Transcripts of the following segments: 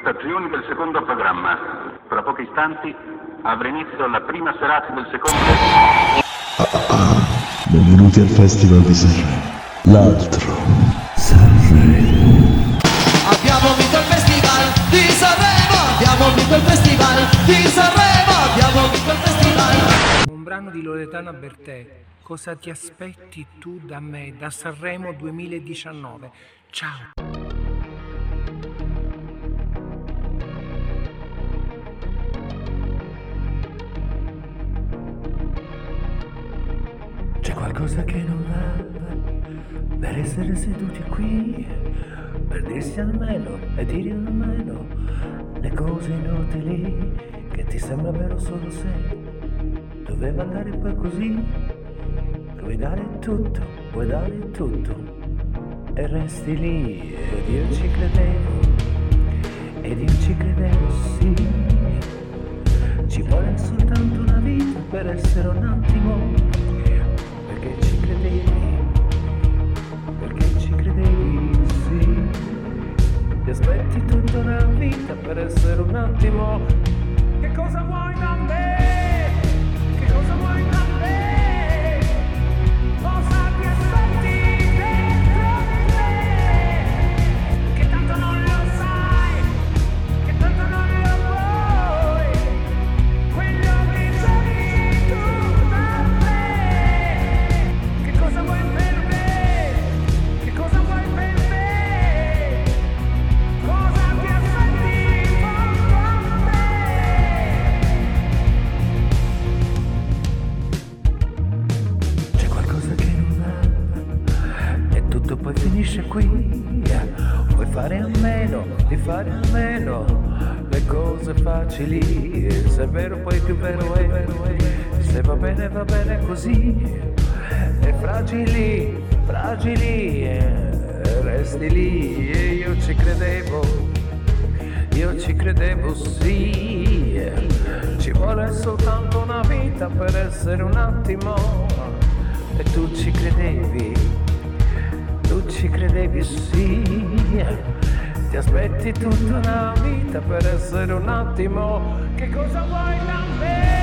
stagioni del secondo programma. Fra pochi istanti avrà inizio la prima serata del secondo... Benvenuti al Festival di Sanremo. L'altro Sanremo. Abbiamo vinto il festival di Sanremo, abbiamo vinto il festival di Sanremo, abbiamo vinto il festival. Un brano di Loredana Bertè. Cosa ti aspetti tu da me, da Sanremo 2019? Ciao. Qualcosa che non va per essere seduti qui, per dirsi almeno e dire almeno le cose inutili che ti sembra vero solo se doveva andare poi così. Vuoi dare tutto, vuoi dare tutto e resti lì ed io ci credevo, ed io ci credevo sì. Ci vuole soltanto una vita per essere un attimo Ti aspetti tutta una vita per essere un attimo. Che cosa vuoi da me? Meno di fare a meno le cose facili. Se è vero poi più vero è. Se va bene va bene così. E fragili, fragili, resti lì e io ci credevo. Io ci credevo sì, ci vuole soltanto una vita per essere un attimo e tu ci credevi, tu ci credevi sì, ti aspetti tutta una vita per essere un attimo, che cosa vuoi da me?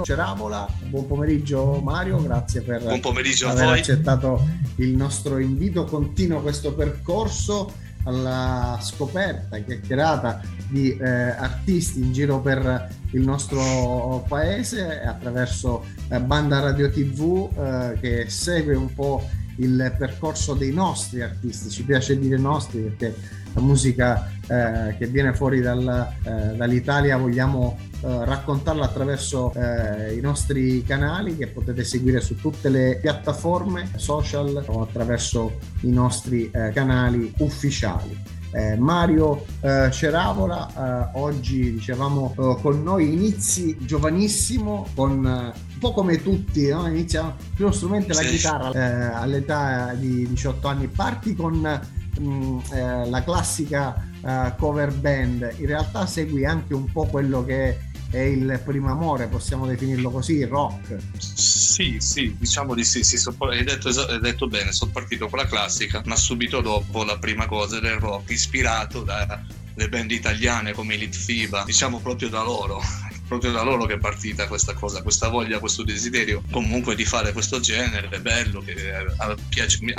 Mario Ceravola, buon pomeriggio Mario, grazie per aver accettato il nostro invito. Continua questo percorso alla scoperta, chiacchierata di eh, artisti in giro per il nostro paese attraverso eh, Banda Radio TV eh, che segue un po' il percorso dei nostri artisti. Ci piace dire nostri perché la musica eh, che viene fuori dal- eh, dall'Italia vogliamo eh, raccontarla attraverso eh, i nostri canali che potete seguire su tutte le piattaforme social o attraverso i nostri eh, canali ufficiali. eh, Mario Ceravola, oggi dicevamo con noi inizi giovanissimo, con po' come tutti, no? inizia il primo strumento è la chitarra eh, all'età di 18 anni, parti con mh, eh, la classica eh, cover band, in realtà segui anche un po' quello che è il primo amore, possiamo definirlo così, il rock. Sì, sì, diciamo di sì, sì so- hai, detto, hai detto bene, sono partito con la classica, ma subito dopo la prima cosa del rock, ispirato dalle band italiane come Elite FIBA, diciamo proprio da loro, proprio da loro che è partita questa cosa, questa voglia, questo desiderio comunque di fare questo genere, è bello, che a,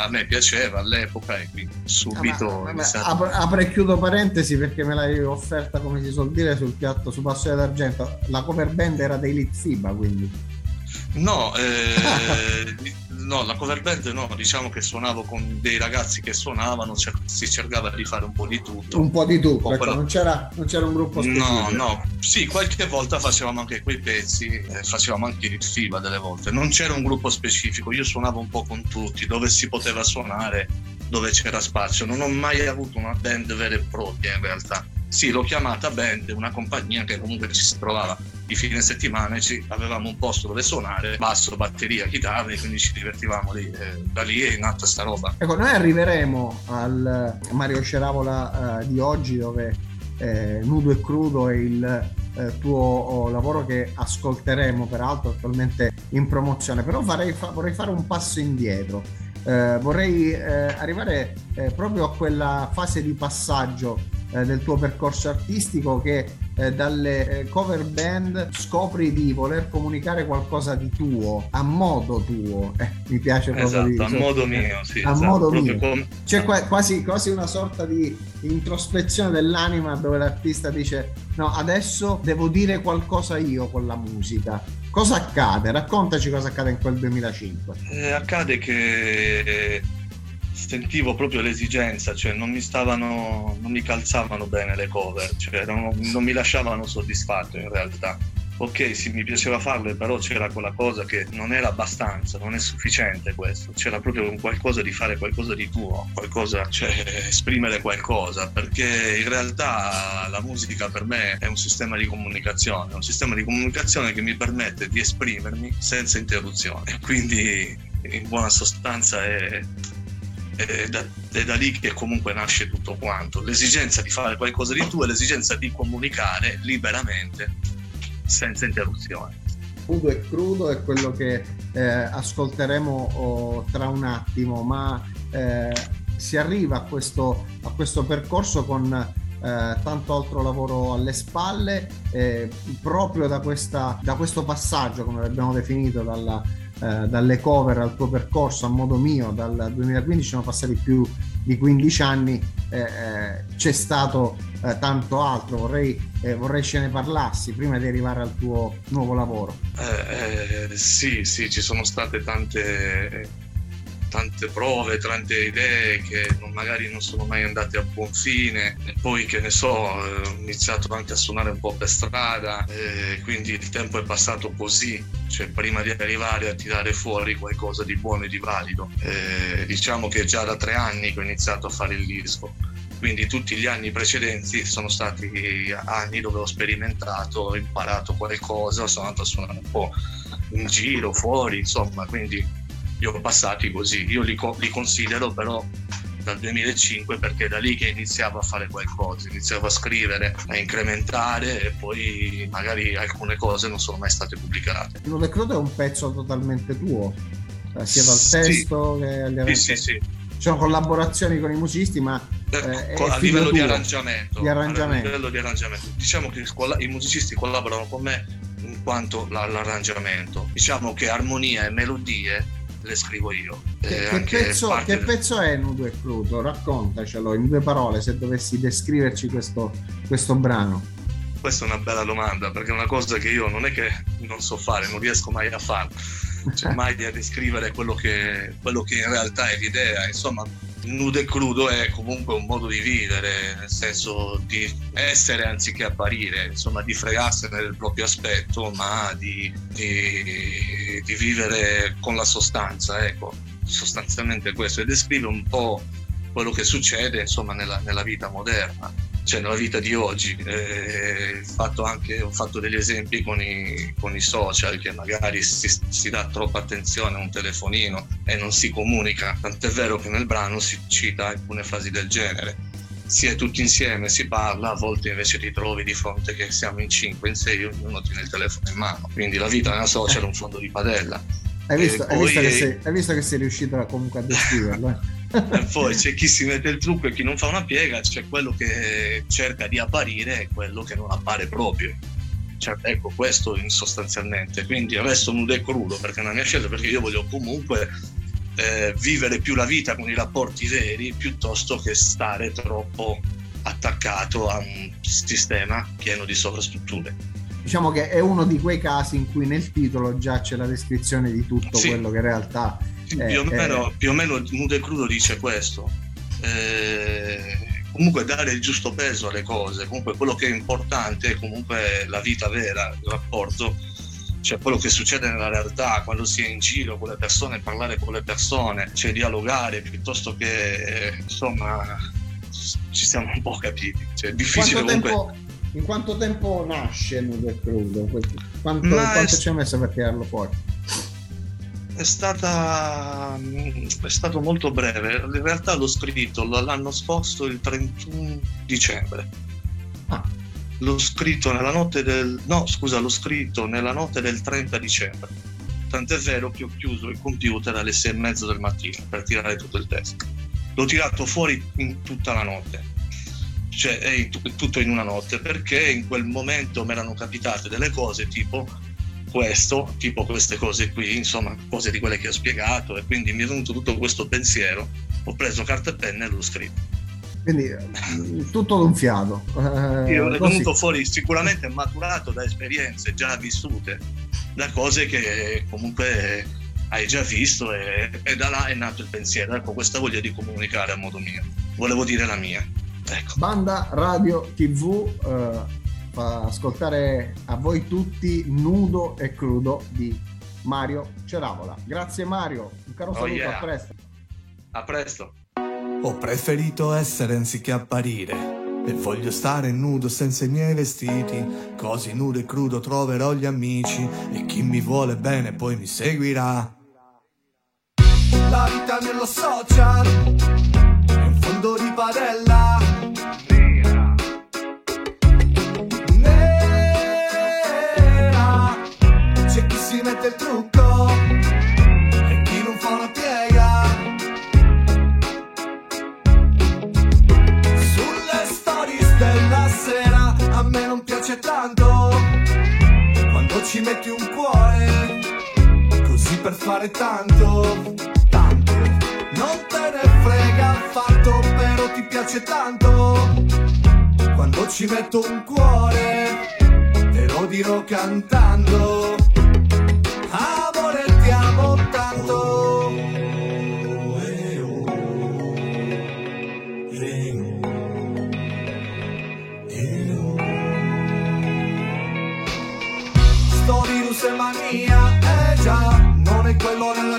a me piaceva all'epoca e quindi subito Ah, ma- ma- apro, apro e chiudo parentesi perché me l'hai offerta, come si suol dire, sul piatto su Passo d'Argento. La cover band era dei Lit FIBA, quindi. No, eh, no, la cover band no, diciamo che suonavo con dei ragazzi che suonavano, cer- si cercava di fare un po' di tutto. Un po' di tutto, ecco, quello- non, c'era, non c'era un gruppo specifico. No, no, sì, qualche volta facevamo anche quei pezzi, eh, facevamo anche il FIBA delle volte. Non c'era un gruppo specifico, io suonavo un po' con tutti, dove si poteva suonare, dove c'era spazio. Non ho mai avuto una band vera e propria in realtà. Sì, l'ho chiamata band, una compagnia che comunque ci si trovava di fine settimana e ci avevamo un posto dove suonare, basso, batteria, chitarre, quindi ci divertivamo lì. Eh, da lì è nata sta roba. Ecco, noi arriveremo al Mario Ceravola eh, di oggi dove eh, Nudo e Crudo è il eh, tuo oh, lavoro che ascolteremo peraltro attualmente in promozione, però farei fa- vorrei fare un passo indietro. Eh, vorrei eh, arrivare eh, proprio a quella fase di passaggio eh, del tuo percorso artistico che eh, dalle eh, cover band scopri di voler comunicare qualcosa di tuo, a modo tuo. Eh, mi piace proprio Esatto, a di- modo mio, sì. A esatto, modo mio. come- C'è qua- quasi, quasi una sorta di introspezione dell'anima dove l'artista dice no, adesso devo dire qualcosa io con la musica. Cosa accade? Raccontaci cosa accade in quel 2005. Eh, accade che sentivo proprio l'esigenza, cioè non mi stavano, non mi calzavano bene le cover, cioè non, non mi lasciavano soddisfatto in realtà. Ok, sì, mi piaceva farle, però c'era quella cosa che non era abbastanza, non è sufficiente questo, c'era proprio un qualcosa di fare qualcosa di tuo, qualcosa, cioè esprimere qualcosa, perché in realtà la musica per me è un sistema di comunicazione, un sistema di comunicazione che mi permette di esprimermi senza interruzione. Quindi in buona sostanza è, è da, è da lì che comunque nasce tutto quanto. L'esigenza di fare qualcosa di tuo e l'esigenza di comunicare liberamente, senza interruzione. Crudo e crudo è quello che eh, ascolteremo oh, tra un attimo, ma eh, si arriva a questo, a questo percorso con eh, tanto altro lavoro alle spalle, eh, proprio da, questa, da questo passaggio, come l'abbiamo definito, dalla, eh, dalle cover al tuo percorso a modo mio, dal 2015 sono passati più di 15 anni, eh, eh, c'è stato eh, tanto altro, vorrei, eh, vorrei ce ne parlassi prima di arrivare al tuo nuovo lavoro. Sì, sì, ci sono state tante, tante prove, tante idee che non- magari non sono mai andate a buon fine. E poi, che ne so, ho iniziato anche a suonare un po' per strada, quindi il tempo è passato così, cioè prima di arrivare a tirare fuori qualcosa di buono e di valido. Eh, diciamo che già da tre anni che ho iniziato a fare il disco. Quindi tutti gli anni precedenti sono stati anni dove ho sperimentato, ho imparato qualcosa, sono andato a suonare un po' in giro, fuori, insomma, quindi li ho passati così. Io li, co- li considero però dal 2005 perché è da lì che iniziavo a fare qualcosa, iniziavo a scrivere, a incrementare e poi magari alcune cose non sono mai state pubblicate. Nudo e crudo è un pezzo totalmente tuo, eh, sia dal Sì. testo che agli Sì, arrangi. sì, sì. Ci sono collaborazioni con i musicisti, ma Eh, è a livello di di arrangiamento. a livello di arrangiamento. Diciamo che i musicisti collaborano con me in quanto la- l'arrangiamento. Diciamo che armonia e melodie le scrivo io. che, Eh, che pezzo, che pezzo è Nudo e crudo? Raccontacelo in due parole se dovessi descriverci questo, questo brano. Questa è una bella domanda perché è una cosa che io non è che non so fare, non riesco mai a farlo, cioè mai a descrivere quello che, quello che in realtà è l'idea. Insomma, nudo e crudo è comunque un modo di vivere, nel senso di essere anziché apparire, insomma, di fregarsene del proprio aspetto, ma di, di- di vivere con la sostanza, ecco, sostanzialmente questo. E descrive un po' quello che succede insomma nella, nella vita moderna cioè nella vita di oggi. Eh, fatto anche, ho fatto degli esempi con i, con i social che magari si, si, dà troppa attenzione a un telefonino e non si comunica, tant'è vero che nel brano si cita alcune frasi del genere. Si è tutti insieme, si parla, a volte invece ti trovi di fronte che siamo in 5, in 6, ognuno tiene il telefono in mano. Quindi la vita nella social è un fondo di padella. Hai visto, hai visto, che, sei, hai visto che sei riuscito comunque a descriverlo? Eh? poi c'è chi si mette il trucco e chi non fa una piega, c'è quello che cerca di apparire e quello che non appare proprio. Cioè, ecco, questo sostanzialmente. Quindi resto nudo e crudo perché è una mia scelta, perché io voglio comunque eh, vivere più la vita con i rapporti veri piuttosto che stare troppo attaccato a un sistema pieno di sovrastrutture. Diciamo che è uno di quei casi in cui nel titolo già c'è la descrizione di tutto sì. quello che in realtà più, o meno, eh. più, o meno, nudo e crudo dice questo. Eh, comunque dare il giusto peso alle cose, comunque quello che è importante è comunque la vita vera, il rapporto, cioè quello che succede nella realtà, quando si è in giro con le persone, parlare con le persone, cioè dialogare piuttosto che eh, insomma ci siamo un po' capiti. Cioè, è difficile quanto comunque... Tempo, in quanto tempo nasce Nudo e Crudo? Quanto, quanto è... ci ha messo per tirarlo fuori? È, stata, è stato molto breve. In realtà l'ho scritto l'anno scorso, il 31 dicembre. Ah. L'ho scritto nella notte del. No, scusa, l'ho scritto nella notte del 30 dicembre. Tant'è vero che ho chiuso il computer alle 6 e mezza del mattino per tirare tutto il testo. L'ho tirato fuori in tutta la notte cioè è tutto in una notte perché in quel momento mi erano capitate delle cose tipo questo, tipo queste cose qui, insomma, cose di quelle che ho spiegato e quindi mi è venuto tutto questo pensiero, ho preso carta e penna e l'ho scritto. Quindi eh, tutto d'un fiato. Eh, Io è venuto fuori sicuramente maturato da esperienze già vissute, da cose che comunque hai già visto e, e da là è nato il pensiero. Ecco, questa voglia di comunicare a modo mio. Volevo dire la mia. Ecco. Banda Radio TV. Eh fa ascoltare a voi tutti Nudo e Crudo di Mario Ceravola. Grazie Mario, un caro oh saluto, yeah. a presto. A presto. Ho preferito essere anziché apparire. E voglio stare nudo senza i miei vestiti, così nudo e crudo troverò gli amici e chi mi vuole bene poi mi seguirà. La vita nello social è un fondo di padella il trucco e chi non fa una piega. Sulle stories della sera a me non piace tanto quando ci metti un cuore così per fare tanto, tanto. Non te ne frega affatto, però ti piace tanto quando ci metto un cuore. Te lo dirò cantando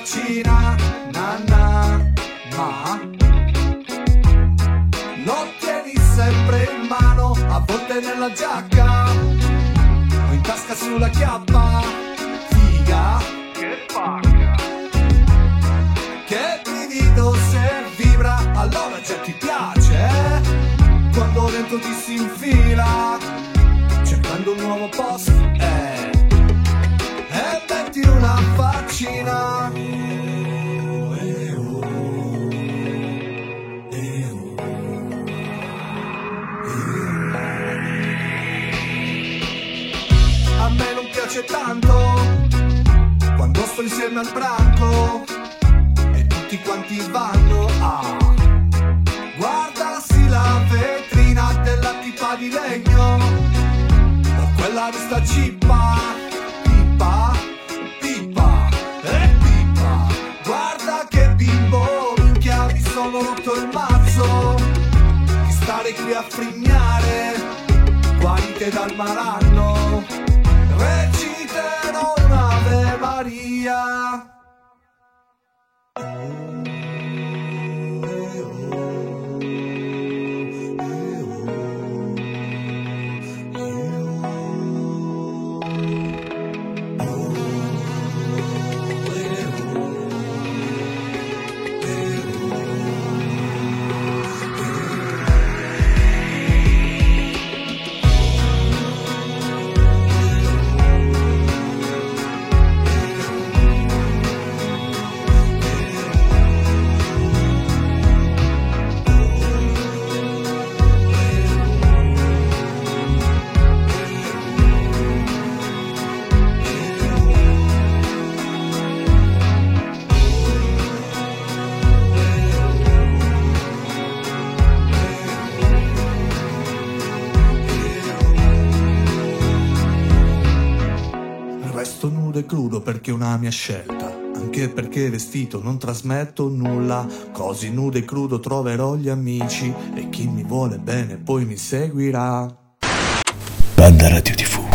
quello della Cina, na na, ma lo tieni sempre in mano, a volte nella giacca, o in tasca sulla chiappa figa che pacca che divido se vibra allora già ti piace eh? quando dentro ti si infila cercando un nuovo posto eh. Al branco e tutti quanti vanno a guardarsi la vetrina della tipa di legno o quella di sta cippa pipa pipa e pipa guarda che bimbo minchia mi sono rotto il mazzo di stare qui a frignare guarite dal malanno crudo perché è una mia scelta. Anche perché vestito non trasmetto nulla. Così nudo e crudo troverò gli amici. E chi mi vuole bene poi mi seguirà. Banda Radio TV.